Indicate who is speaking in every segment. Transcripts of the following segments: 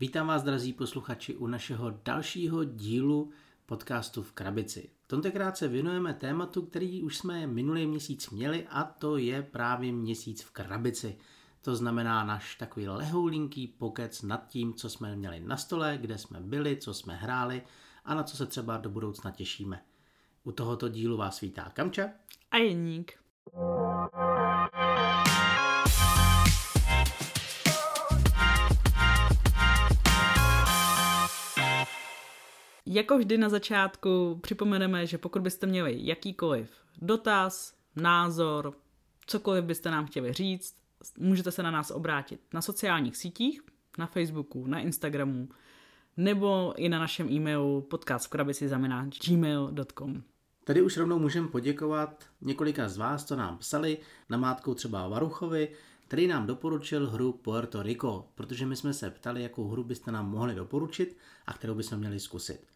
Speaker 1: Vítám vás, drazí posluchači, u našeho dalšího dílu podcastu v krabici. Tentokrát se věnujeme tématu, který už jsme minulý měsíc měli a to je právě měsíc v krabici. To znamená náš takový lehoulinký pokec nad tím, co jsme měli na stole, kde jsme byli, co jsme hráli a na co se třeba do budoucna těšíme. U tohoto dílu vás vítá Kamča
Speaker 2: a Jeník. Jako vždy na začátku připomeneme, že pokud byste měli jakýkoliv dotaz, názor, cokoliv byste nám chtěli říct, můžete se na nás obrátit na sociálních sítích, na Facebooku, na Instagramu, nebo i na našem e-mailu podcastvkrabici.gmail.com
Speaker 1: Tady už rovnou můžeme poděkovat několika z vás, co nám psali, namátkou třeba Varuchovi, který nám doporučil hru Puerto Rico, protože my jsme se ptali, jakou hru byste nám mohli doporučit a kterou bychom měli zkusit.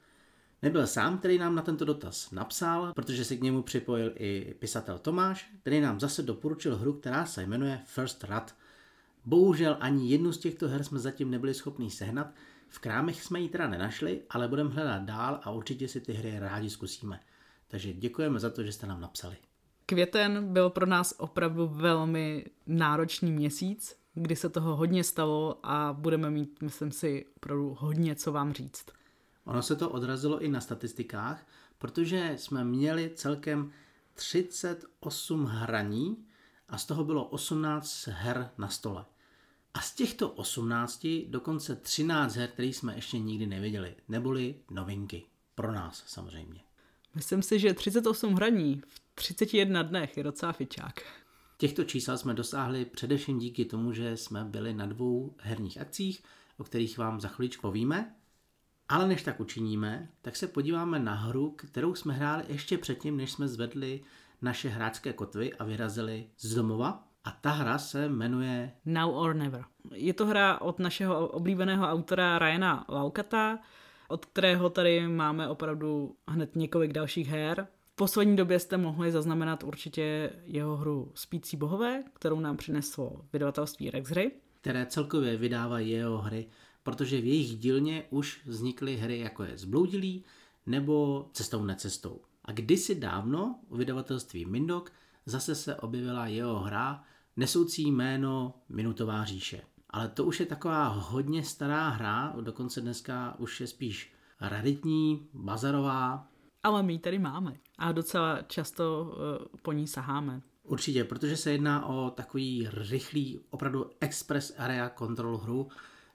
Speaker 1: Nebyl sám, který nám na tento dotaz napsal, protože se k němu připojil i pisatel Tomáš, který nám zase doporučil hru, která se jmenuje First Rat. Bohužel ani jednu z těchto her jsme zatím nebyli schopni sehnat, v krámech jsme ji teda nenašli, ale budeme hledat dál a určitě si ty hry rádi zkusíme. Takže děkujeme za to, že jste nám napsali.
Speaker 2: Květen byl pro nás opravdu velmi náročný měsíc, kdy se toho hodně stalo a budeme mít, myslím si, opravdu hodně co vám říct.
Speaker 1: Ono se to odrazilo i na statistikách, protože jsme měli celkem 38 hraní a z toho bylo 18 her na stole. A z těchto 18 dokonce 13 her, které jsme ještě nikdy neviděli, neboli novinky. Pro nás samozřejmě.
Speaker 2: Myslím si, že 38 hraní v 31 dnech je docela fičák.
Speaker 1: Těchto čísel jsme dosáhli především díky tomu, že jsme byli na dvou herních akcích, o kterých vám za chvíličku povíme. Ale než tak učiníme, tak se podíváme na hru, kterou jsme hráli ještě předtím, než jsme zvedli naše hráčské kotvy a vyrazili z domova. A ta hra se jmenuje
Speaker 2: Now or Never. Je to hra od našeho oblíbeného autora Ryana Laukata, od kterého tady máme opravdu hned několik dalších her. V poslední době jste mohli zaznamenat určitě jeho hru Spící bohové, kterou nám přineslo vydavatelství Rexhry.
Speaker 1: Které celkově vydávají jeho hry protože v jejich dílně už vznikly hry jako je Zbloudilý nebo Cestou necestou. A kdysi dávno u vydavatelství Mindok zase se objevila jeho hra nesoucí jméno Minutová říše. Ale to už je taková hodně stará hra, dokonce dneska už je spíš raritní, bazarová.
Speaker 2: Ale my ji tady máme a docela často uh, po ní saháme.
Speaker 1: Určitě, protože se jedná o takový rychlý, opravdu express area control hru,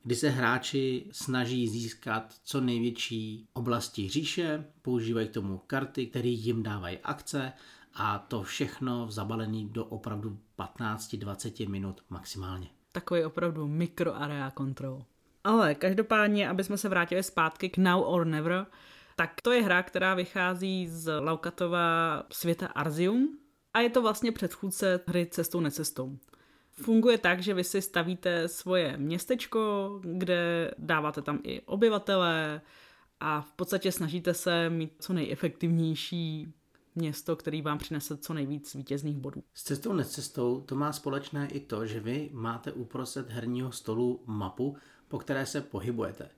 Speaker 1: kdy se hráči snaží získat co největší oblasti říše, používají k tomu karty, které jim dávají akce a to všechno zabalený do opravdu 15-20 minut maximálně.
Speaker 2: Takový opravdu mikro area control. Ale každopádně, aby jsme se vrátili zpátky k Now or Never, tak to je hra, která vychází z Laukatova světa Arzium a je to vlastně předchůdce hry Cestou necestou. Funguje tak, že vy si stavíte svoje městečko, kde dáváte tam i obyvatele a v podstatě snažíte se mít co nejefektivnější město, který vám přinese co nejvíc vítězných bodů.
Speaker 1: S cestou necestou to má společné i to, že vy máte uprostřed herního stolu mapu, po které se pohybujete,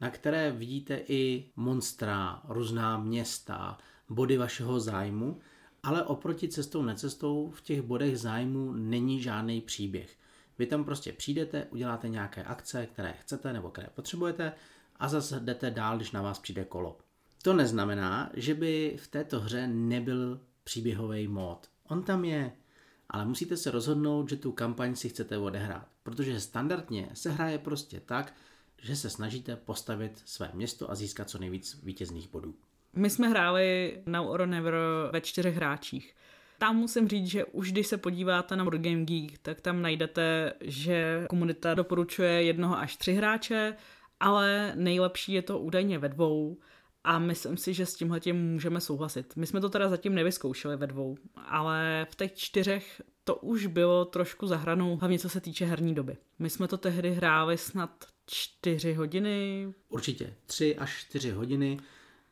Speaker 1: na které vidíte i monstra, různá města, body vašeho zájmu ale oproti cestou necestou v těch bodech zájmu není žádný příběh. Vy tam prostě přijdete, uděláte nějaké akce, které chcete nebo které potřebujete a zase jdete dál, když na vás přijde kolo. To neznamená, že by v této hře nebyl příběhový mód. On tam je, ale musíte se rozhodnout, že tu kampaň si chcete odehrát, protože standardně se hraje prostě tak, že se snažíte postavit své město a získat co nejvíc vítězných bodů.
Speaker 2: My jsme hráli Now or Never ve čtyřech hráčích. Tam musím říct, že už když se podíváte na Board Game Geek, tak tam najdete, že komunita doporučuje jednoho až tři hráče, ale nejlepší je to údajně ve dvou a myslím si, že s tímhle tím můžeme souhlasit. My jsme to teda zatím nevyzkoušeli ve dvou, ale v těch čtyřech to už bylo trošku zahranou, hlavně co se týče herní doby. My jsme to tehdy hráli snad čtyři hodiny.
Speaker 1: Určitě, tři až čtyři hodiny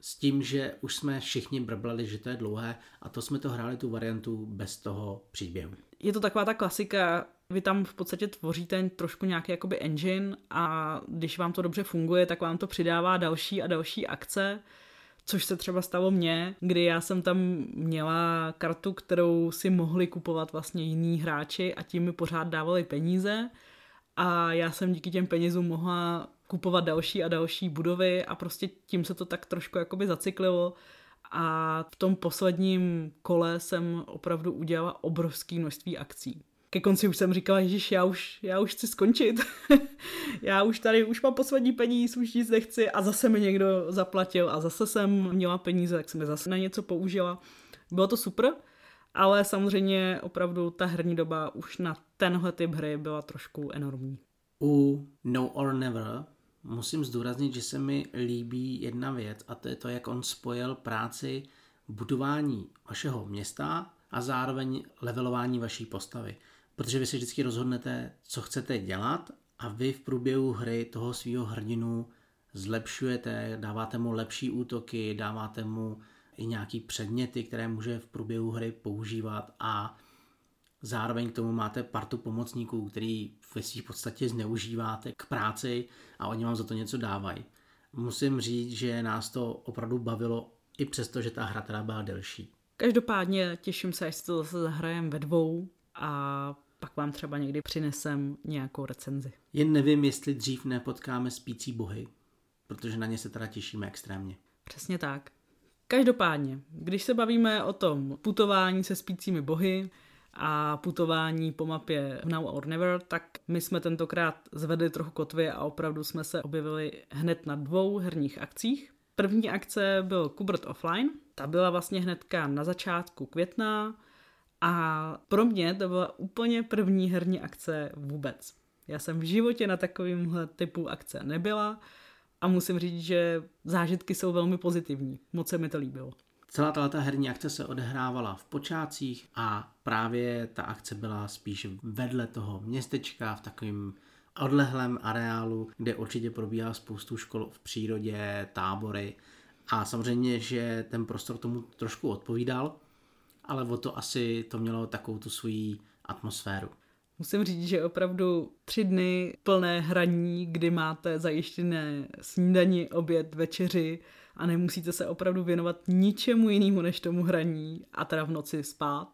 Speaker 1: s tím, že už jsme všichni brblali, že to je dlouhé a to jsme to hráli tu variantu bez toho příběhu.
Speaker 2: Je to taková ta klasika, vy tam v podstatě tvoříte trošku nějaký jakoby engine a když vám to dobře funguje, tak vám to přidává další a další akce, což se třeba stalo mně, kdy já jsem tam měla kartu, kterou si mohli kupovat vlastně jiní hráči a tím mi pořád dávali peníze a já jsem díky těm penězům mohla kupovat další a další budovy a prostě tím se to tak trošku jakoby zacyklilo a v tom posledním kole jsem opravdu udělala obrovské množství akcí. Ke konci už jsem říkala, že já už, já už chci skončit. já už tady, už mám poslední peníz, už nic nechci a zase mi někdo zaplatil a zase jsem měla peníze, tak jsem je zase na něco použila. Bylo to super, ale samozřejmě opravdu ta herní doba už na tenhle typ hry byla trošku enormní.
Speaker 1: U No or Never musím zdůraznit, že se mi líbí jedna věc a to je to, jak on spojil práci budování vašeho města a zároveň levelování vaší postavy. Protože vy si vždycky rozhodnete, co chcete dělat a vy v průběhu hry toho svého hrdinu zlepšujete, dáváte mu lepší útoky, dáváte mu i nějaký předměty, které může v průběhu hry používat a zároveň k tomu máte partu pomocníků, který ve svých podstatě zneužíváte k práci a oni vám za to něco dávají. Musím říct, že nás to opravdu bavilo i přesto, že ta hra teda byla delší.
Speaker 2: Každopádně těším se, až si to zase zahrajeme ve dvou a pak vám třeba někdy přinesem nějakou recenzi.
Speaker 1: Jen nevím, jestli dřív nepotkáme spící bohy, protože na ně se teda těšíme extrémně.
Speaker 2: Přesně tak. Každopádně, když se bavíme o tom putování se spícími bohy a putování po mapě Now or Never, tak my jsme tentokrát zvedli trochu kotvy a opravdu jsme se objevili hned na dvou herních akcích. První akce byl Kubert Offline, ta byla vlastně hnedka na začátku května a pro mě to byla úplně první herní akce vůbec. Já jsem v životě na takovýmhle typu akce nebyla a musím říct, že zážitky jsou velmi pozitivní. Moc se mi to líbilo.
Speaker 1: Celá tato herní akce se odehrávala v počátcích a právě ta akce byla spíš vedle toho městečka v takovém odlehlém areálu, kde určitě probíhá spoustu škol v přírodě, tábory a samozřejmě, že ten prostor tomu trošku odpovídal, ale o to asi to mělo takovou tu svoji atmosféru.
Speaker 2: Musím říct, že opravdu tři dny plné hraní, kdy máte zajištěné snídaní, oběd, večeři a nemusíte se opravdu věnovat ničemu jinému než tomu hraní a teda v noci spát.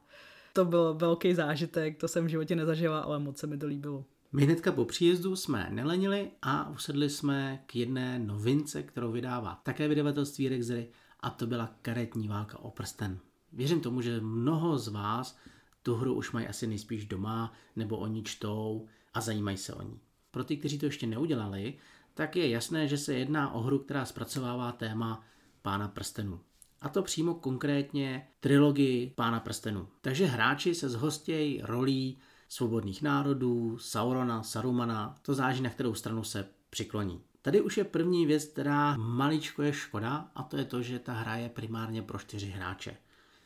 Speaker 2: To byl velký zážitek, to jsem v životě nezažila, ale moc se mi to líbilo.
Speaker 1: My hnedka po příjezdu jsme nelenili a usedli jsme k jedné novince, kterou vydává také vydavatelství Rexery a to byla karetní válka o prsten. Věřím tomu, že mnoho z vás tu hru už mají asi nejspíš doma, nebo oni čtou a zajímají se o ní. Pro ty, kteří to ještě neudělali, tak je jasné, že se jedná o hru, která zpracovává téma Pána prstenů. A to přímo konkrétně trilogii Pána prstenů. Takže hráči se zhostějí rolí svobodných národů, Saurona, Sarumana, to záží, na kterou stranu se přikloní. Tady už je první věc, která maličko je škoda, a to je to, že ta hra je primárně pro čtyři hráče.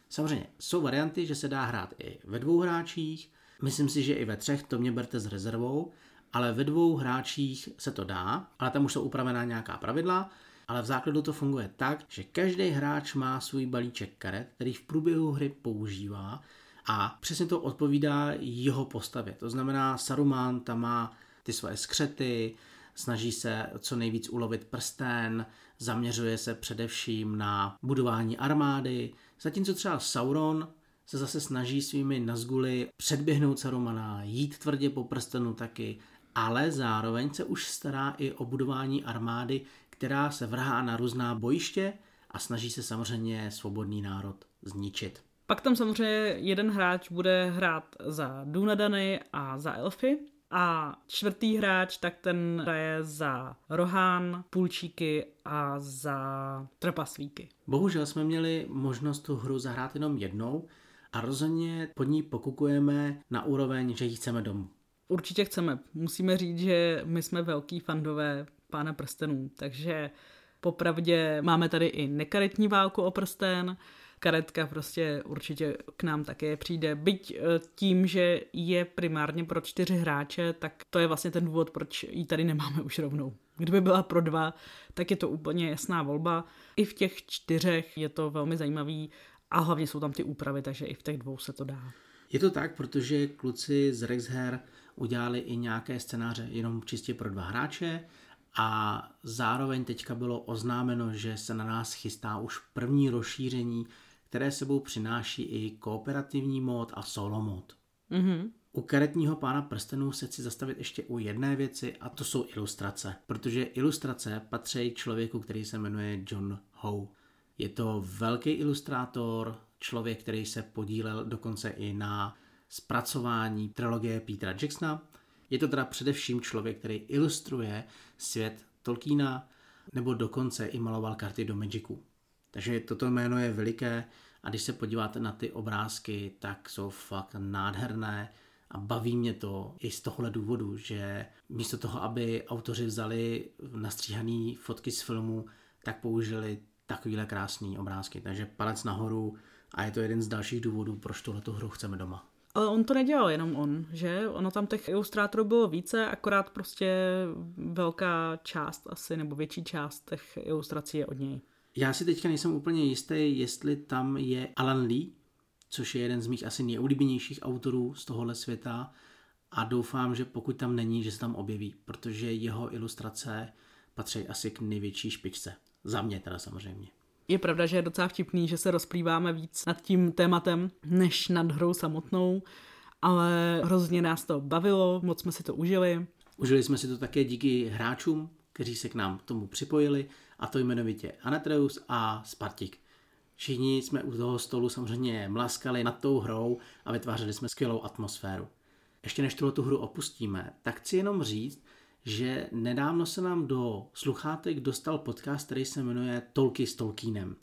Speaker 1: Samozřejmě jsou varianty, že se dá hrát i ve dvou hráčích, myslím si, že i ve třech, to mě berte s rezervou, ale ve dvou hráčích se to dá, ale tam už jsou upravená nějaká pravidla, ale v základu to funguje tak, že každý hráč má svůj balíček karet, který v průběhu hry používá a přesně to odpovídá jeho postavě. To znamená, Saruman tam má ty svoje skřety, snaží se co nejvíc ulovit prsten, zaměřuje se především na budování armády, zatímco třeba Sauron se zase snaží svými nazguly předběhnout Sarumana, jít tvrdě po prstenu taky, ale zároveň se už stará i o budování armády, která se vrhá na různá bojiště a snaží se samozřejmě svobodný národ zničit.
Speaker 2: Pak tam samozřejmě jeden hráč bude hrát za Dunadany a za Elfy, a čtvrtý hráč, tak ten hraje za Rohán, Půlčíky a za Trpaslíky.
Speaker 1: Bohužel jsme měli možnost tu hru zahrát jenom jednou a rozhodně pod ní pokukujeme na úroveň, že ji chceme domů.
Speaker 2: Určitě chceme. Musíme říct, že my jsme velký fandové Pána prstenů, takže popravdě máme tady i nekaretní válku o prsten, karetka prostě určitě k nám také přijde. Byť eh, tím, že je primárně pro čtyři hráče, tak to je vlastně ten důvod, proč ji tady nemáme už rovnou. Kdyby byla pro dva, tak je to úplně jasná volba. I v těch čtyřech je to velmi zajímavý a hlavně jsou tam ty úpravy, takže i v těch dvou se to dá.
Speaker 1: Je to tak, protože kluci z Rexher udělali i nějaké scénáře jenom čistě pro dva hráče a zároveň teďka bylo oznámeno, že se na nás chystá už první rozšíření, které sebou přináší i kooperativní mod a solo mod. Mm-hmm. U karetního pána prstenů se chci zastavit ještě u jedné věci a to jsou ilustrace, protože ilustrace patří člověku, který se jmenuje John Howe. Je to velký ilustrátor, člověk, který se podílel dokonce i na zpracování trilogie Petra Jacksona. Je to teda především člověk, který ilustruje svět Tolkiena, nebo dokonce i maloval karty do Magicu. Takže toto jméno je veliké a když se podíváte na ty obrázky, tak jsou fakt nádherné a baví mě to i z tohohle důvodu, že místo toho, aby autoři vzali nastříhané fotky z filmu, tak použili takovýhle krásný obrázky. Takže palec nahoru a je to jeden z dalších důvodů, proč tuhletu hru chceme doma.
Speaker 2: Ale on to nedělal jenom on, že? Ono tam těch ilustrátorů bylo více, akorát prostě velká část asi, nebo větší část těch ilustrací je od něj.
Speaker 1: Já si teďka nejsem úplně jistý, jestli tam je Alan Lee, což je jeden z mých asi nejoblíbenějších autorů z tohohle světa a doufám, že pokud tam není, že se tam objeví, protože jeho ilustrace patří asi k největší špičce. Za mě teda samozřejmě.
Speaker 2: Je pravda, že je docela vtipný, že se rozplýváme víc nad tím tématem, než nad hrou samotnou, ale hrozně nás to bavilo, moc jsme si to užili.
Speaker 1: Užili jsme si to také díky hráčům, kteří se k nám tomu připojili, a to jmenovitě Anatreus a Spartik. Všichni jsme u toho stolu samozřejmě mlaskali nad tou hrou a vytvářeli jsme skvělou atmosféru. Ještě než tuhle tu hru opustíme, tak chci jenom říct, že nedávno se nám do sluchátek dostal podcast, který se jmenuje Tolky s Tolkienem.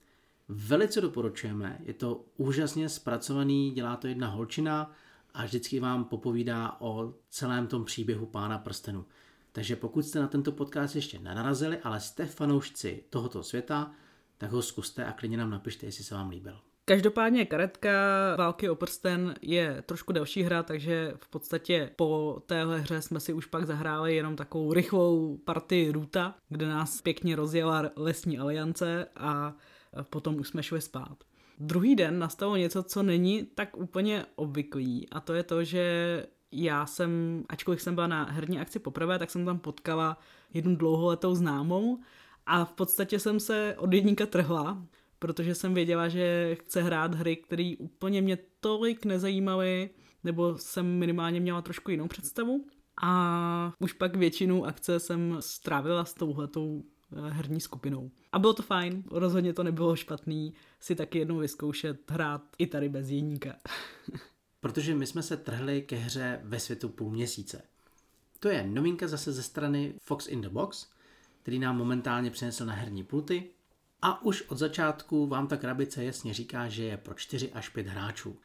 Speaker 1: Velice doporučujeme, je to úžasně zpracovaný, dělá to jedna holčina a vždycky vám popovídá o celém tom příběhu Pána prstenu. Takže pokud jste na tento podcast ještě nenarazili, ale jste fanoušci tohoto světa, tak ho zkuste a klidně nám napište, jestli se vám líbil.
Speaker 2: Každopádně karetka Války o prsten je trošku delší hra, takže v podstatě po téhle hře jsme si už pak zahráli jenom takovou rychlou partii Ruta, kde nás pěkně rozjela lesní aliance a potom už jsme šli spát. Druhý den nastalo něco, co není tak úplně obvyklý a to je to, že já jsem, ačkoliv jsem byla na herní akci poprvé, tak jsem tam potkala jednu dlouholetou známou a v podstatě jsem se od jedníka trhla, protože jsem věděla, že chce hrát hry, které úplně mě tolik nezajímaly, nebo jsem minimálně měla trošku jinou představu. A už pak většinu akce jsem strávila s touhletou eh, herní skupinou. A bylo to fajn, rozhodně to nebylo špatný si taky jednou vyzkoušet hrát i tady bez jeníka.
Speaker 1: Protože my jsme se trhli ke hře ve světu půl měsíce. To je novinka zase ze strany Fox in the Box, který nám momentálně přinesl na herní pulty a už od začátku vám ta krabice jasně říká, že je pro 4 až 5 hráčů.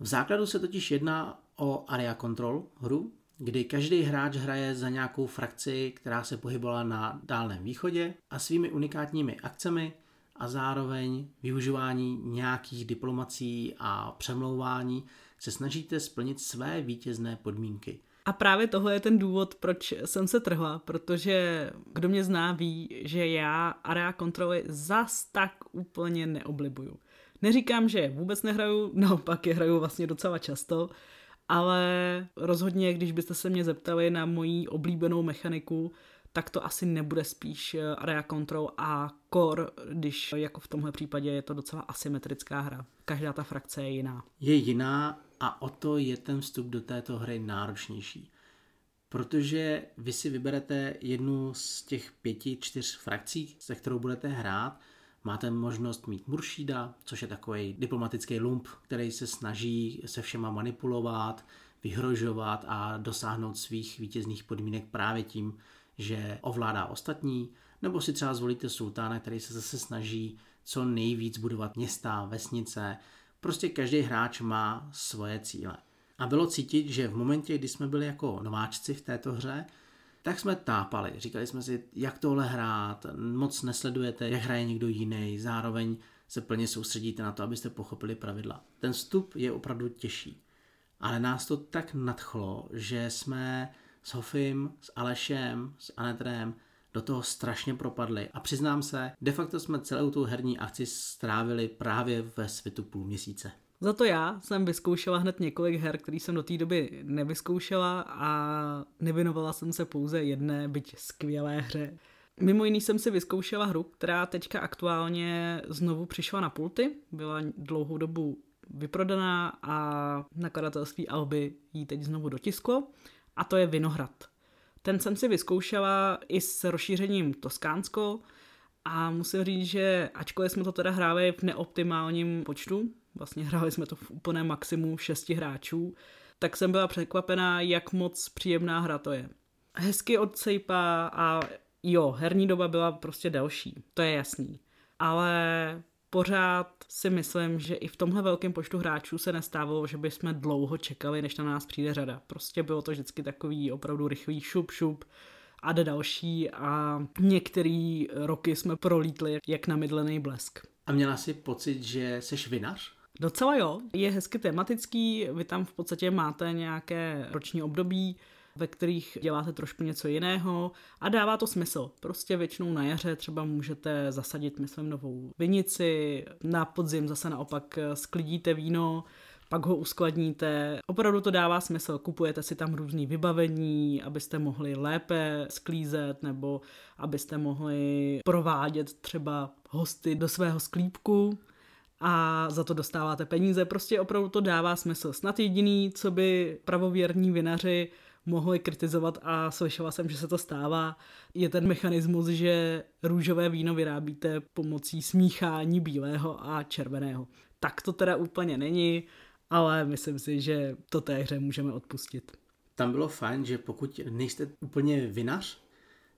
Speaker 1: V základu se totiž jedná o Area Control hru, kdy každý hráč hraje za nějakou frakci, která se pohybovala na Dálném východě a svými unikátními akcemi a zároveň využívání nějakých diplomací a přemlouvání se snažíte splnit své vítězné podmínky.
Speaker 2: A právě tohle je ten důvod, proč jsem se trhla, protože kdo mě zná ví, že já area kontroly zas tak úplně neoblibuju. Neříkám, že vůbec nehraju, naopak je hraju vlastně docela často, ale rozhodně, když byste se mě zeptali na moji oblíbenou mechaniku, tak to asi nebude spíš area control a core, když jako v tomhle případě je to docela asymetrická hra. Každá ta frakce je jiná.
Speaker 1: Je jiná a o to je ten vstup do této hry náročnější. Protože vy si vyberete jednu z těch pěti, čtyř frakcí, se kterou budete hrát, máte možnost mít Muršída, což je takový diplomatický lump, který se snaží se všema manipulovat, vyhrožovat a dosáhnout svých vítězných podmínek právě tím, že ovládá ostatní, nebo si třeba zvolíte sultána, který se zase snaží co nejvíc budovat města, vesnice, Prostě každý hráč má svoje cíle. A bylo cítit, že v momentě, kdy jsme byli jako nováčci v této hře, tak jsme tápali. Říkali jsme si, jak tohle hrát, moc nesledujete, jak hraje někdo jiný, zároveň se plně soustředíte na to, abyste pochopili pravidla. Ten vstup je opravdu těžší. Ale nás to tak nadchlo, že jsme s Hofim, s Alešem, s Anetrem do toho strašně propadli a přiznám se, de facto jsme celou tu herní akci strávili právě ve světu půl měsíce.
Speaker 2: Za to já jsem vyzkoušela hned několik her, který jsem do té doby nevyzkoušela a nevěnovala jsem se pouze jedné, byť skvělé hře. Mimo jiný jsem si vyzkoušela hru, která teďka aktuálně znovu přišla na pulty, byla dlouhou dobu vyprodaná a nakladatelství Alby ji teď znovu dotisklo a to je Vinohrad. Ten jsem si vyzkoušela i s rozšířením Toskánsko a musím říct, že ačkoliv jsme to teda hráli v neoptimálním počtu, vlastně hráli jsme to v úplném maximu šesti hráčů, tak jsem byla překvapená, jak moc příjemná hra to je. Hezky odsejpá a jo, herní doba byla prostě delší, to je jasný. Ale pořád si myslím, že i v tomhle velkém počtu hráčů se nestávalo, že bychom dlouho čekali, než na nás přijde řada. Prostě bylo to vždycky takový opravdu rychlý šup šup a jde další a některé roky jsme prolítli jak na mydlený blesk.
Speaker 1: A měla si pocit, že seš vinař?
Speaker 2: Docela jo, je hezky tematický, vy tam v podstatě máte nějaké roční období, ve kterých děláte trošku něco jiného a dává to smysl. Prostě většinou na jaře třeba můžete zasadit, myslím, novou vinici, na podzim zase naopak sklidíte víno, pak ho uskladníte. Opravdu to dává smysl. Kupujete si tam různý vybavení, abyste mohli lépe sklízet nebo abyste mohli provádět třeba hosty do svého sklípku a za to dostáváte peníze. Prostě opravdu to dává smysl. Snad jediný, co by pravověrní vinaři mohli kritizovat a slyšela jsem, že se to stává, je ten mechanismus, že růžové víno vyrábíte pomocí smíchání bílého a červeného. Tak to teda úplně není, ale myslím si, že to té hře můžeme odpustit.
Speaker 1: Tam bylo fajn, že pokud nejste úplně vinař,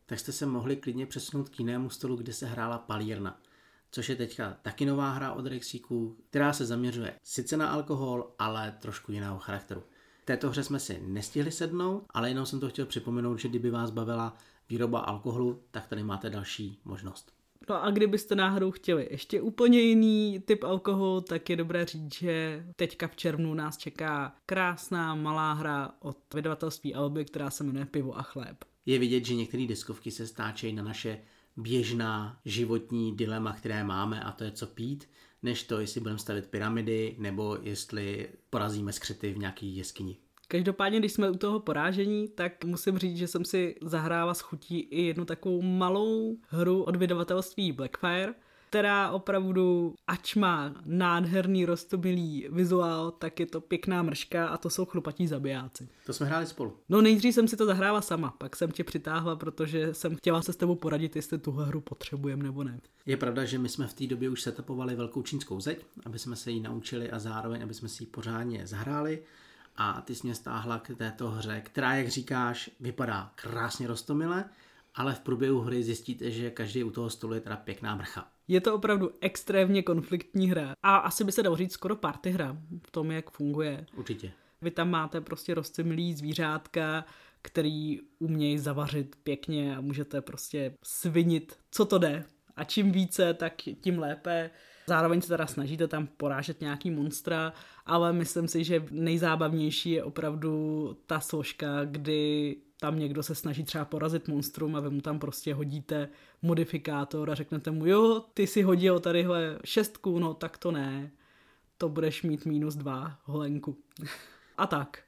Speaker 1: tak jste se mohli klidně přesunout k jinému stolu, kde se hrála palírna což je teďka taky nová hra od Rexíku, která se zaměřuje sice na alkohol, ale trošku jiného charakteru. Této hře jsme si nestihli sednout, ale jenom jsem to chtěl připomenout, že kdyby vás bavila výroba alkoholu, tak tady máte další možnost.
Speaker 2: No a kdybyste náhodou chtěli ještě úplně jiný typ alkoholu, tak je dobré říct, že teďka v červnu nás čeká krásná malá hra od vydavatelství Alby, která se jmenuje Pivo a chléb.
Speaker 1: Je vidět, že některé diskovky se stáčejí na naše běžná životní dilema, které máme a to je co pít, než to, jestli budeme stavit pyramidy nebo jestli porazíme skřety v nějaký jeskyni.
Speaker 2: Každopádně, když jsme u toho porážení, tak musím říct, že jsem si zahrála s chutí i jednu takovou malou hru od vydavatelství Blackfire, která opravdu, ač má nádherný rostomilý vizuál, tak je to pěkná mrška a to jsou chlupatí zabijáci.
Speaker 1: To jsme hráli spolu.
Speaker 2: No nejdřív jsem si to zahrála sama, pak jsem tě přitáhla, protože jsem chtěla se s tebou poradit, jestli tuhle hru potřebujeme nebo ne.
Speaker 1: Je pravda, že my jsme v té době už setupovali velkou čínskou zeď, aby jsme se ji naučili a zároveň, aby jsme si ji pořádně zahráli a ty jsi mě stáhla k této hře, která, jak říkáš, vypadá krásně rostomile, ale v průběhu hry zjistíte, že každý u toho stolu je teda pěkná mrcha.
Speaker 2: Je to opravdu extrémně konfliktní hra. A asi by se dalo říct skoro party hra v tom, jak funguje.
Speaker 1: Určitě.
Speaker 2: Vy tam máte prostě rozcimlý zvířátka, který umějí zavařit pěkně a můžete prostě svinit, co to jde. A čím více, tak tím lépe. Zároveň se teda snažíte tam porážet nějaký monstra, ale myslím si, že nejzábavnější je opravdu ta složka, kdy tam někdo se snaží třeba porazit monstrum a vy mu tam prostě hodíte modifikátor a řeknete mu, jo, ty si hodil tadyhle šestku, no tak to ne, to budeš mít minus dva holenku. a tak.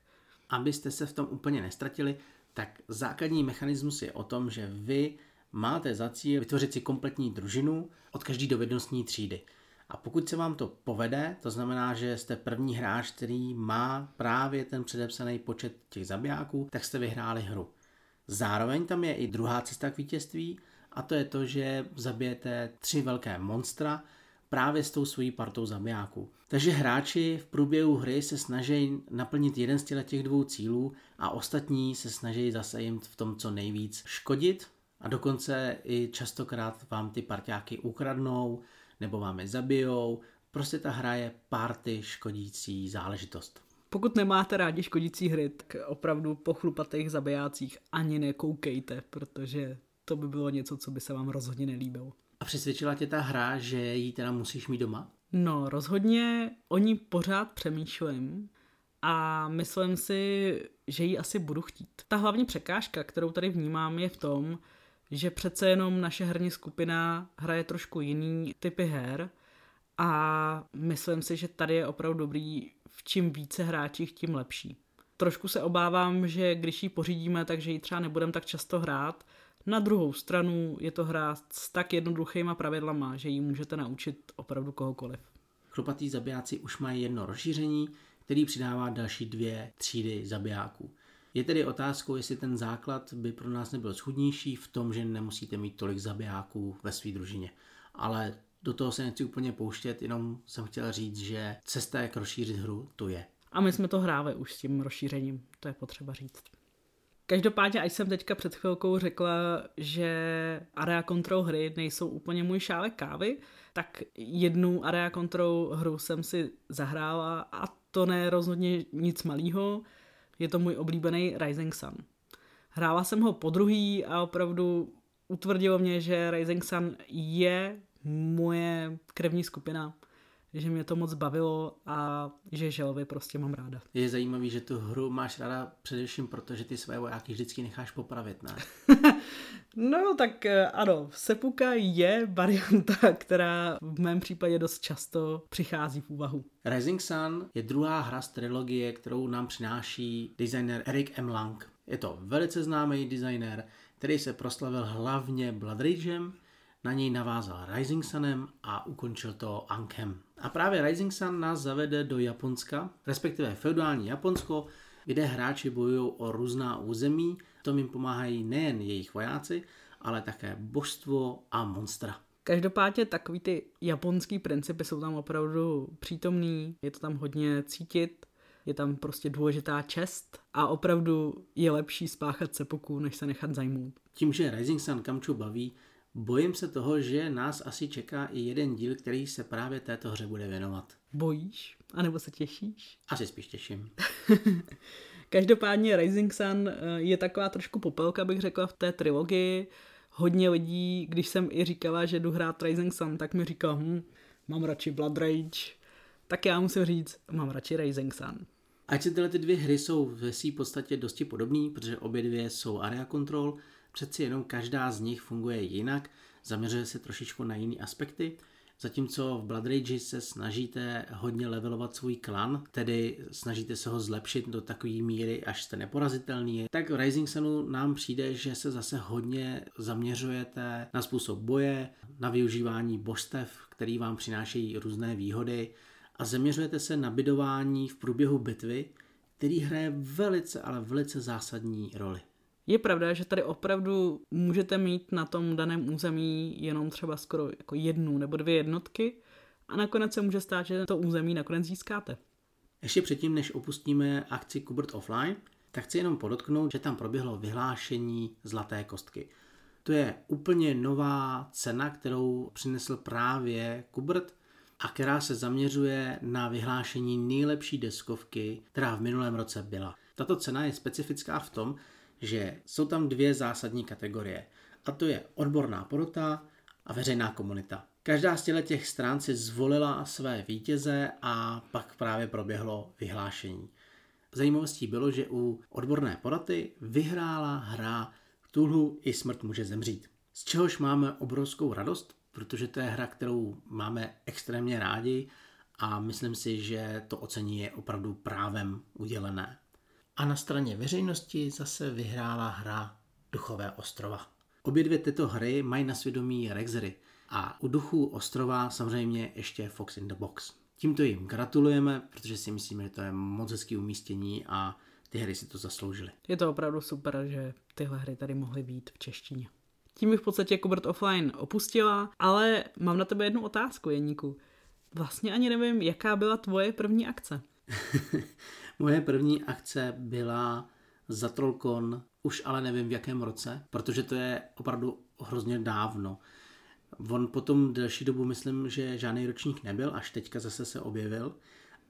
Speaker 1: Abyste se v tom úplně nestratili, tak základní mechanismus je o tom, že vy máte za cíl vytvořit si kompletní družinu od každé dovednostní třídy. A pokud se vám to povede, to znamená, že jste první hráč, který má právě ten předepsaný počet těch zabijáků, tak jste vyhráli hru. Zároveň tam je i druhá cesta k vítězství a to je to, že zabijete tři velké monstra právě s tou svojí partou zabijáků. Takže hráči v průběhu hry se snaží naplnit jeden z těch dvou cílů a ostatní se snaží zase jim v tom co nejvíc škodit a dokonce i častokrát vám ty parťáky ukradnou, nebo vám je zabijou. Prostě ta hra je party škodící záležitost.
Speaker 2: Pokud nemáte rádi škodící hry, tak opravdu po chlupatých zabijácích ani nekoukejte, protože to by bylo něco, co by se vám rozhodně nelíbilo.
Speaker 1: A přesvědčila tě ta hra, že ji teda musíš mít doma?
Speaker 2: No, rozhodně o ní pořád přemýšlím a myslím si, že ji asi budu chtít. Ta hlavní překážka, kterou tady vnímám, je v tom, že přece jenom naše herní skupina hraje trošku jiný typy her a myslím si, že tady je opravdu dobrý, v čím více hráčích, tím lepší. Trošku se obávám, že když ji pořídíme, takže ji třeba nebudeme tak často hrát. Na druhou stranu je to hra s tak jednoduchýma pravidlama, že ji můžete naučit opravdu kohokoliv.
Speaker 1: Chlupatý zabijáci už mají jedno rozšíření, který přidává další dvě třídy zabijáků. Je tedy otázkou, jestli ten základ by pro nás nebyl schudnější v tom, že nemusíte mít tolik zabijáků ve své družině. Ale do toho se nechci úplně pouštět, jenom jsem chtěl říct, že cesta, jak rozšířit hru, to je.
Speaker 2: A my jsme to hráli už s tím rozšířením, to je potřeba říct. Každopádně, až jsem teďka před chvilkou řekla, že area control hry nejsou úplně můj šálek kávy, tak jednu area control hru jsem si zahrála a to ne rozhodně nic malého. Je to můj oblíbený Rising Sun. Hrála jsem ho po druhý a opravdu utvrdilo mě, že Rising Sun je moje krevní skupina že mě to moc bavilo a že želvy prostě mám ráda.
Speaker 1: Je zajímavý, že tu hru máš ráda především proto, že ty své vojáky vždycky necháš popravit, ne?
Speaker 2: no tak eh, ano, Sepuka je varianta, která v mém případě dost často přichází v úvahu.
Speaker 1: Rising Sun je druhá hra z trilogie, kterou nám přináší designer Eric M. Lang. Je to velice známý designer, který se proslavil hlavně Blood Ragem, na něj navázal Rising Sunem a ukončil to Ankem. A právě Rising Sun nás zavede do Japonska, respektive feudální Japonsko, kde hráči bojují o různá území. V tom jim pomáhají nejen jejich vojáci, ale také božstvo a monstra.
Speaker 2: Každopádně takový ty japonský principy jsou tam opravdu přítomný, je to tam hodně cítit, je tam prostě důležitá čest a opravdu je lepší spáchat sepoku, než se nechat zajmout.
Speaker 1: Tím, že Rising Sun Kamču baví, Bojím se toho, že nás asi čeká i jeden díl, který se právě této hře bude věnovat.
Speaker 2: Bojíš? A nebo se těšíš?
Speaker 1: Asi spíš těším.
Speaker 2: Každopádně Rising Sun eh, je taková trošku popelka, bych řekla, v té trilogii. Hodně lidí, když jsem i říkala, že jdu hrát Rising Sun, tak mi říkal, hm, mám radši Blood Rage. Tak já musím říct, mám radši Rising Sun.
Speaker 1: Ať se tyhle ty dvě hry jsou ve své podstatě dosti podobné, protože obě dvě jsou area control, Přeci jenom každá z nich funguje jinak, zaměřuje se trošičku na jiné aspekty, zatímco v Blood Rage se snažíte hodně levelovat svůj klan, tedy snažíte se ho zlepšit do takové míry, až jste neporazitelný, tak v Rising Sunu nám přijde, že se zase hodně zaměřujete na způsob boje, na využívání božstev, který vám přinášejí různé výhody a zaměřujete se na bydování v průběhu bitvy, který hraje velice, ale velice zásadní roli.
Speaker 2: Je pravda, že tady opravdu můžete mít na tom daném území jenom třeba skoro jako jednu nebo dvě jednotky a nakonec se může stát, že to území nakonec získáte.
Speaker 1: Ještě předtím, než opustíme akci Kubert Offline, tak chci jenom podotknout, že tam proběhlo vyhlášení zlaté kostky. To je úplně nová cena, kterou přinesl právě Kubert a která se zaměřuje na vyhlášení nejlepší deskovky, která v minulém roce byla. Tato cena je specifická v tom, že jsou tam dvě zásadní kategorie. A to je odborná porota a veřejná komunita. Každá z těch stran si zvolila své vítěze a pak právě proběhlo vyhlášení. Zajímavostí bylo, že u odborné poroty vyhrála hra Tulhu i smrt může zemřít. Z čehož máme obrovskou radost, protože to je hra, kterou máme extrémně rádi a myslím si, že to ocení je opravdu právem udělené. A na straně veřejnosti zase vyhrála hra Duchové ostrova. Obě dvě tyto hry mají na svědomí Rexery a u Duchů ostrova samozřejmě ještě Fox in the Box. Tímto jim gratulujeme, protože si myslíme, že to je moc hezký umístění a ty hry si to zasloužily.
Speaker 2: Je to opravdu super, že tyhle hry tady mohly být v češtině. Tím bych v podstatě Kubert Offline opustila, ale mám na tebe jednu otázku, Jeníku. Vlastně ani nevím, jaká byla tvoje první akce.
Speaker 1: Moje první akce byla za Trollcon, už ale nevím v jakém roce, protože to je opravdu hrozně dávno. On potom delší dobu myslím, že žádný ročník nebyl, až teďka zase se objevil.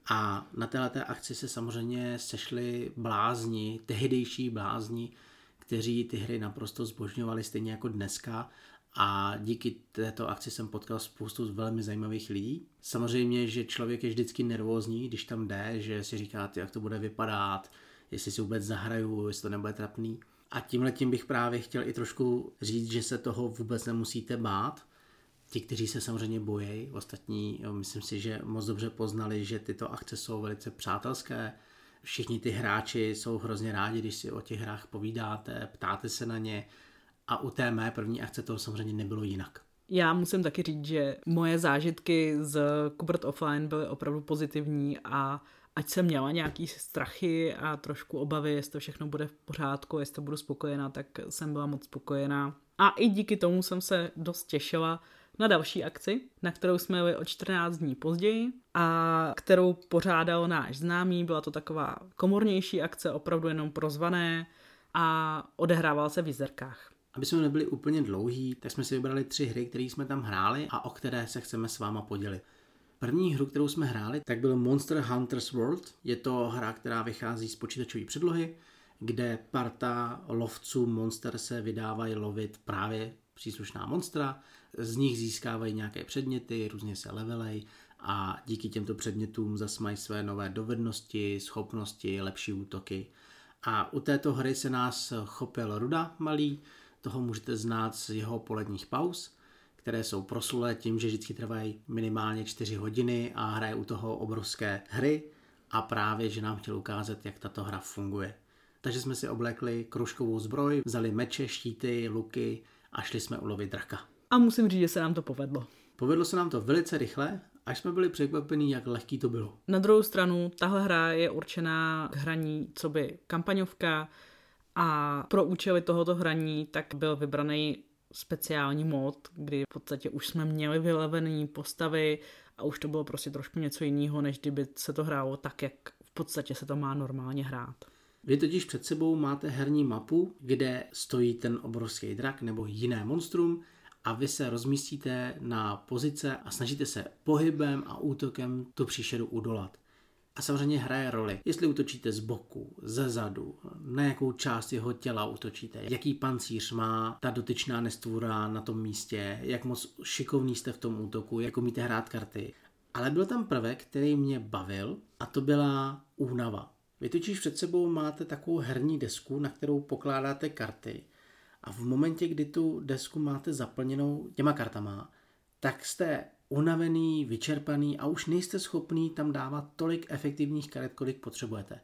Speaker 1: A na této akci se samozřejmě sešli blázni, tehdejší blázni, kteří ty hry naprosto zbožňovali stejně jako dneska a díky této akci jsem potkal spoustu velmi zajímavých lidí. Samozřejmě, že člověk je vždycky nervózní, když tam jde, že si říká, jak to bude vypadat, jestli si vůbec zahraju, jestli to nebude trapný. A tímhle tím bych právě chtěl i trošku říct, že se toho vůbec nemusíte bát. ti, kteří se samozřejmě bojí, ostatní, jo, myslím si, že moc dobře poznali, že tyto akce jsou velice přátelské. Všichni ty hráči jsou hrozně rádi, když si o těch hrách povídáte, ptáte se na ně a u té mé první akce to samozřejmě nebylo jinak.
Speaker 2: Já musím taky říct, že moje zážitky z Kubert Offline byly opravdu pozitivní a ať jsem měla nějaký strachy a trošku obavy, jestli to všechno bude v pořádku, jestli to budu spokojená, tak jsem byla moc spokojená. A i díky tomu jsem se dost těšila na další akci, na kterou jsme jeli o 14 dní později a kterou pořádal náš známý. Byla to taková komornější akce, opravdu jenom pro zvané a odehrával se v Jizerkách.
Speaker 1: Aby jsme nebyli úplně dlouhý, tak jsme si vybrali tři hry, které jsme tam hráli a o které se chceme s váma podělit. První hru, kterou jsme hráli, tak byl Monster Hunters World. Je to hra, která vychází z počítačové předlohy, kde parta lovců monster se vydávají lovit právě příslušná monstra, z nich získávají nějaké předměty, různě se levelej a díky těmto předmětům zase mají své nové dovednosti, schopnosti, lepší útoky. A u této hry se nás chopil Ruda malý, toho můžete znát z jeho poledních pauz, které jsou proslulé tím, že vždycky trvají minimálně 4 hodiny a hraje u toho obrovské hry a právě, že nám chtěl ukázat, jak tato hra funguje. Takže jsme si oblékli kružkovou zbroj, vzali meče, štíty, luky a šli jsme ulovit draka.
Speaker 2: A musím říct, že se nám to povedlo.
Speaker 1: Povedlo se nám to velice rychle, až jsme byli překvapení, jak lehký to bylo.
Speaker 2: Na druhou stranu, tahle hra je určená k hraní co by kampaňovka a pro účely tohoto hraní tak byl vybraný speciální mod, kdy v podstatě už jsme měli vylevený postavy a už to bylo prostě trošku něco jiného, než kdyby se to hrálo tak, jak v podstatě se to má normálně hrát.
Speaker 1: Vy totiž před sebou máte herní mapu, kde stojí ten obrovský drak nebo jiné monstrum a vy se rozmístíte na pozice a snažíte se pohybem a útokem tu příšeru udolat. A samozřejmě hraje roli, jestli útočíte z boku, ze zadu, na jakou část jeho těla útočíte, jaký pancíř má ta dotyčná nestvůra na tom místě, jak moc šikovný jste v tom útoku, jak umíte hrát karty. Ale byl tam prvek, který mě bavil a to byla únava. Vy totiž před sebou máte takovou herní desku, na kterou pokládáte karty a v momentě, kdy tu desku máte zaplněnou těma kartama, tak jste unavený, vyčerpaný a už nejste schopný tam dávat tolik efektivních karet, kolik potřebujete.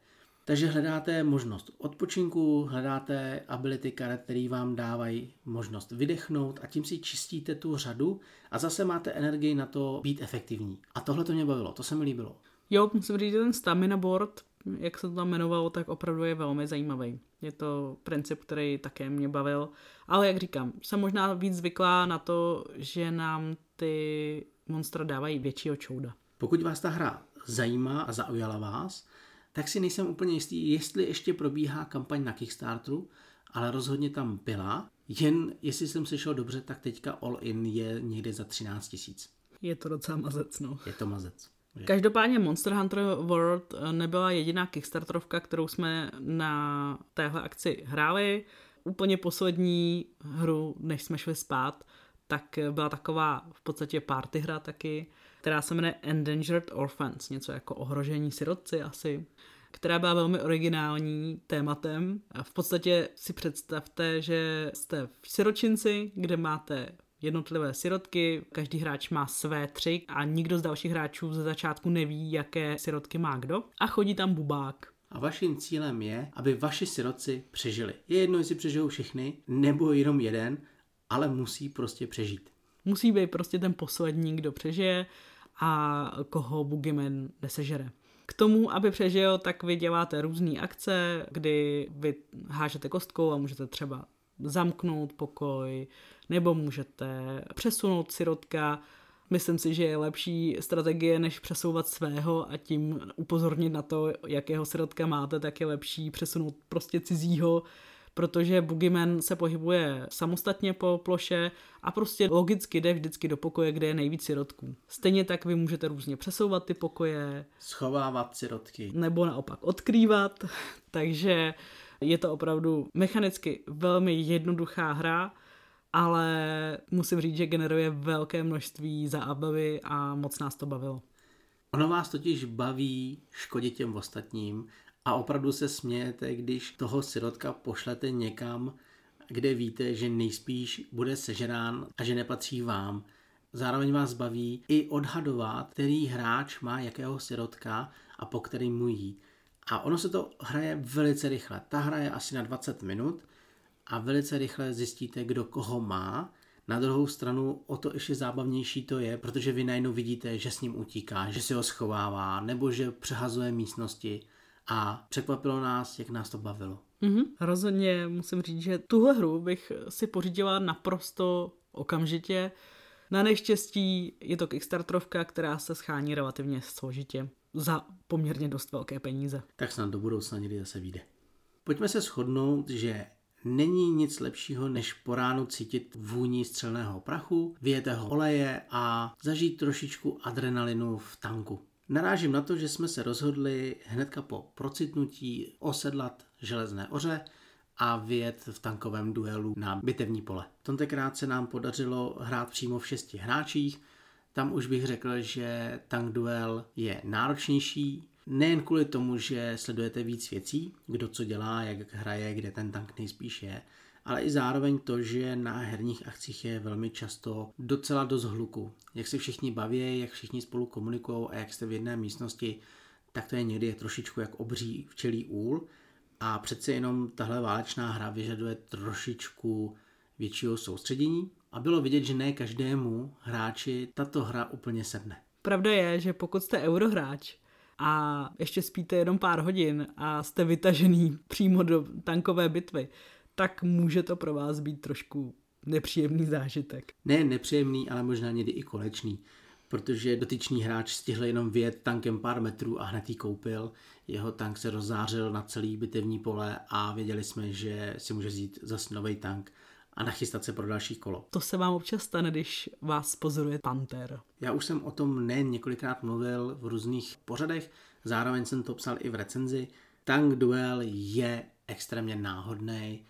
Speaker 1: Takže hledáte možnost odpočinku, hledáte ability karet, které vám dávají možnost vydechnout a tím si čistíte tu řadu a zase máte energii na to být efektivní. A tohle to mě bavilo, to se mi líbilo.
Speaker 2: Jo, musím říct, že ten stamina board, jak se to tam jmenovalo, tak opravdu je velmi zajímavý. Je to princip, který také mě bavil. Ale jak říkám, jsem možná víc zvyklá na to, že nám ty monstra dávají většího čouda.
Speaker 1: Pokud vás ta hra zajímá a zaujala vás, tak si nejsem úplně jistý, jestli ještě probíhá kampaň na Kickstarteru, ale rozhodně tam byla. Jen, jestli jsem slyšel dobře, tak teďka All In je někde za 13 tisíc.
Speaker 2: Je to docela mazec, no.
Speaker 1: Je to mazec.
Speaker 2: Každopádně Monster Hunter World nebyla jediná Kickstarterovka, kterou jsme na téhle akci hráli. Úplně poslední hru, než jsme šli spát, tak byla taková v podstatě party hra taky, která se jmenuje Endangered Orphans, něco jako ohrožení sirotci asi, která byla velmi originální tématem. A v podstatě si představte, že jste v siročinci, kde máte jednotlivé sirotky, každý hráč má své tři a nikdo z dalších hráčů ze začátku neví, jaké sirotky má kdo a chodí tam bubák.
Speaker 1: A vaším cílem je, aby vaši sirotci přežili. Je jedno, jestli přežijou všechny, nebo jenom jeden, ale musí prostě přežít.
Speaker 2: Musí být prostě ten poslední, kdo přežije a koho Boogeyman nesežere. K tomu, aby přežil, tak vy děláte různé akce, kdy vy hážete kostkou a můžete třeba zamknout pokoj, nebo můžete přesunout sirotka. Myslím si, že je lepší strategie, než přesouvat svého a tím upozornit na to, jakého sirotka máte, tak je lepší přesunout prostě cizího, protože Boogeyman se pohybuje samostatně po ploše a prostě logicky jde vždycky do pokoje, kde je nejvíc sirotků. Stejně tak vy můžete různě přesouvat ty pokoje.
Speaker 1: Schovávat sirotky.
Speaker 2: Nebo naopak odkrývat, takže je to opravdu mechanicky velmi jednoduchá hra, ale musím říct, že generuje velké množství zábavy a moc nás to bavilo.
Speaker 1: Ono vás totiž baví škodit těm ostatním a opravdu se smějete, když toho sirotka pošlete někam, kde víte, že nejspíš bude sežrán a že nepatří vám. Zároveň vás baví i odhadovat, který hráč má jakého sirotka a po kterým mu jít. A ono se to hraje velice rychle. Ta hra je asi na 20 minut a velice rychle zjistíte, kdo koho má. Na druhou stranu o to ještě zábavnější to je, protože vy najednou vidíte, že s ním utíká, že si ho schovává, nebo že přehazuje místnosti a překvapilo nás, jak nás to bavilo.
Speaker 2: Mm-hmm. Rozhodně musím říct, že tuhle hru bych si pořídila naprosto okamžitě. Na neštěstí je to Kickstarterovka, která se schání relativně složitě za poměrně dost velké peníze.
Speaker 1: Tak snad do budoucna někdy zase vyjde. Pojďme se shodnout, že není nic lepšího, než po ránu cítit vůní střelného prachu, vyjetého oleje a zažít trošičku adrenalinu v tanku. Narážím na to, že jsme se rozhodli hnedka po procitnutí osedlat železné oře a vyjet v tankovém duelu na bitevní pole. Tentokrát se nám podařilo hrát přímo v šesti hráčích, tam už bych řekl, že tank duel je náročnější, nejen kvůli tomu, že sledujete víc věcí, kdo co dělá, jak hraje, kde ten tank nejspíš je, ale i zároveň to, že na herních akcích je velmi často docela dost hluku. Jak se všichni baví, jak všichni spolu komunikují a jak jste v jedné místnosti, tak to je někdy trošičku jak obří včelí úl a přece jenom tahle válečná hra vyžaduje trošičku většího soustředění a bylo vidět, že ne každému hráči tato hra úplně sedne.
Speaker 2: Pravda je, že pokud jste eurohráč a ještě spíte jenom pár hodin a jste vytažený přímo do tankové bitvy, tak může to pro vás být trošku nepříjemný zážitek.
Speaker 1: Ne nepříjemný, ale možná někdy i kolečný, protože dotyčný hráč stihl jenom vyjet tankem pár metrů a hned ji koupil. Jeho tank se rozzářil na celý bitevní pole a věděli jsme, že si může vzít zase nový tank a nachystat se pro další kolo.
Speaker 2: To se vám občas stane, když vás pozoruje panter.
Speaker 1: Já už jsem o tom nejen několikrát mluvil v různých pořadech, zároveň jsem to psal i v recenzi. Tank Duel je extrémně náhodný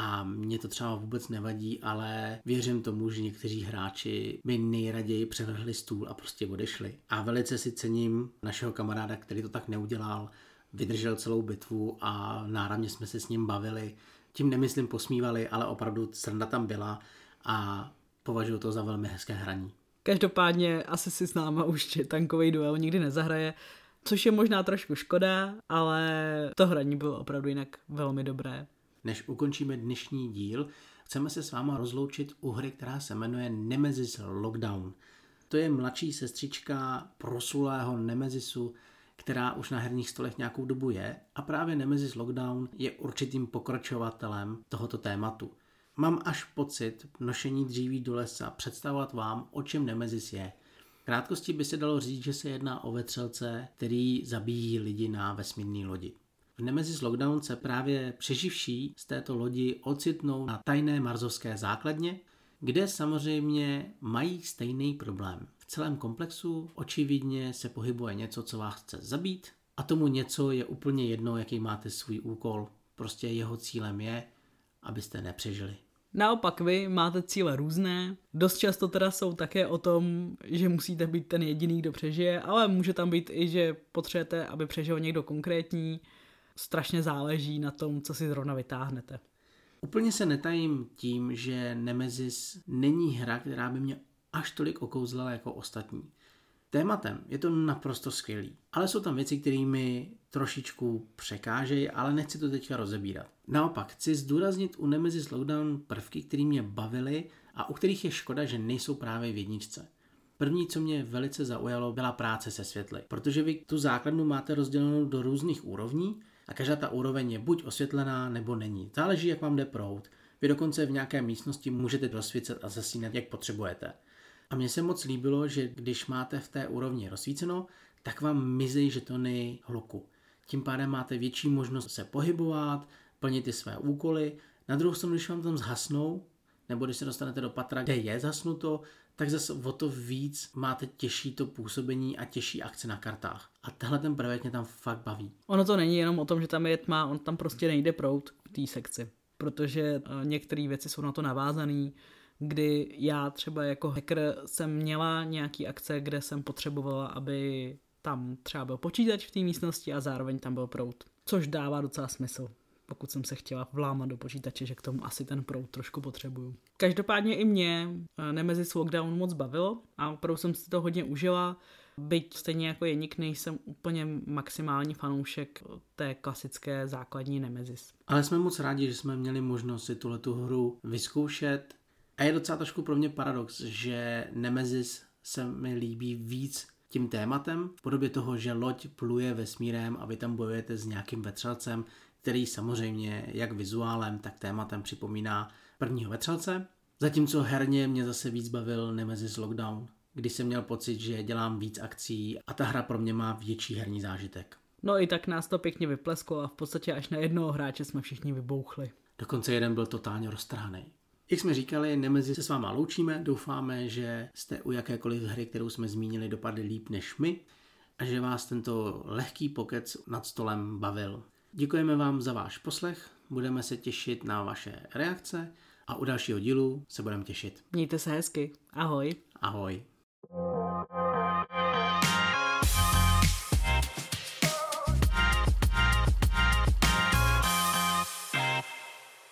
Speaker 1: a mě to třeba vůbec nevadí, ale věřím tomu, že někteří hráči by nejraději převrhli stůl a prostě odešli. A velice si cením našeho kamaráda, který to tak neudělal, vydržel celou bitvu a náramně jsme se s ním bavili. Tím nemyslím posmívali, ale opravdu sranda tam byla a považuji to za velmi hezké hraní.
Speaker 2: Každopádně asi si s náma už tankový duel nikdy nezahraje, což je možná trošku škoda, ale to hraní bylo opravdu jinak velmi dobré.
Speaker 1: Než ukončíme dnešní díl, chceme se s váma rozloučit u hry, která se jmenuje Nemesis Lockdown. To je mladší sestřička prosulého Nemezisu, která už na herních stolech nějakou dobu je a právě Nemesis Lockdown je určitým pokračovatelem tohoto tématu. Mám až pocit nošení dříví do lesa představovat vám, o čem Nemesis je. Krátkosti by se dalo říct, že se jedná o vetřelce, který zabíjí lidi na vesmírné lodi. V Nemesis Lockdown se právě přeživší z této lodi ocitnou na tajné marzovské základně, kde samozřejmě mají stejný problém. V celém komplexu očividně se pohybuje něco, co vás chce zabít a tomu něco je úplně jedno, jaký máte svůj úkol. Prostě jeho cílem je, abyste nepřežili.
Speaker 2: Naopak vy máte cíle různé, dost často teda jsou také o tom, že musíte být ten jediný, kdo přežije, ale může tam být i, že potřebujete, aby přežil někdo konkrétní, strašně záleží na tom, co si zrovna vytáhnete.
Speaker 1: Úplně se netajím tím, že Nemesis není hra, která by mě až tolik okouzlila jako ostatní. Tématem je to naprosto skvělý, ale jsou tam věci, které mi trošičku překážejí, ale nechci to teďka rozebírat. Naopak, chci zdůraznit u Nemesis Lockdown prvky, které mě bavily a u kterých je škoda, že nejsou právě v jedničce. První, co mě velice zaujalo, byla práce se světly, protože vy tu základnu máte rozdělenou do různých úrovní a každá ta úroveň je buď osvětlená nebo není. Záleží, jak vám jde prout. Vy dokonce v nějaké místnosti můžete rozsvícet a zasínat, jak potřebujete. A mně se moc líbilo, že když máte v té úrovni rozsvíceno, tak vám mizí žetony hluku. Tím pádem máte větší možnost se pohybovat, plnit ty své úkoly. Na druhou stranu, když vám tam zhasnou, nebo když se dostanete do patra, kde je zasnuto, tak zase o to víc máte těžší to působení a těžší akce na kartách. A tenhle ten prvek mě tam fakt baví.
Speaker 2: Ono to není jenom o tom, že tam je tma, on tam prostě nejde prout v té sekci, protože eh, některé věci jsou na to navázané, kdy já třeba jako hacker jsem měla nějaký akce, kde jsem potřebovala, aby tam třeba byl počítač v té místnosti a zároveň tam byl prout, což dává docela smysl. Pokud jsem se chtěla vlámat do počítače, že k tomu asi ten proud trošku potřebuju. Každopádně i mě eh, Nemesis Lockdown moc bavilo a opravdu jsem si to hodně užila. Byť stejně jako Jenik nejsem úplně maximální fanoušek té klasické základní Nemesis.
Speaker 1: Ale jsme moc rádi, že jsme měli možnost si tuhle tu hru vyzkoušet. A je docela trošku pro mě paradox, že Nemesis se mi líbí víc tím tématem, v podobě toho, že loď pluje vesmírem a vy tam bojujete s nějakým vetřelcem, který samozřejmě jak vizuálem, tak tématem připomíná prvního vetřelce. Zatímco herně mě zase víc bavil Nemesis Lockdown, kdy jsem měl pocit, že dělám víc akcí a ta hra pro mě má větší herní zážitek.
Speaker 2: No i tak nás to pěkně vyplesklo a v podstatě až na jednoho hráče jsme všichni vybouchli.
Speaker 1: Dokonce jeden byl totálně roztrhaný. Jak jsme říkali, Nemezi se s váma loučíme, doufáme, že jste u jakékoliv hry, kterou jsme zmínili, dopadli líp než my a že vás tento lehký pokec nad stolem bavil. Děkujeme vám za váš poslech, budeme se těšit na vaše reakce a u dalšího dílu se budeme těšit.
Speaker 2: Mějte se hezky. Ahoj.
Speaker 1: Ahoj.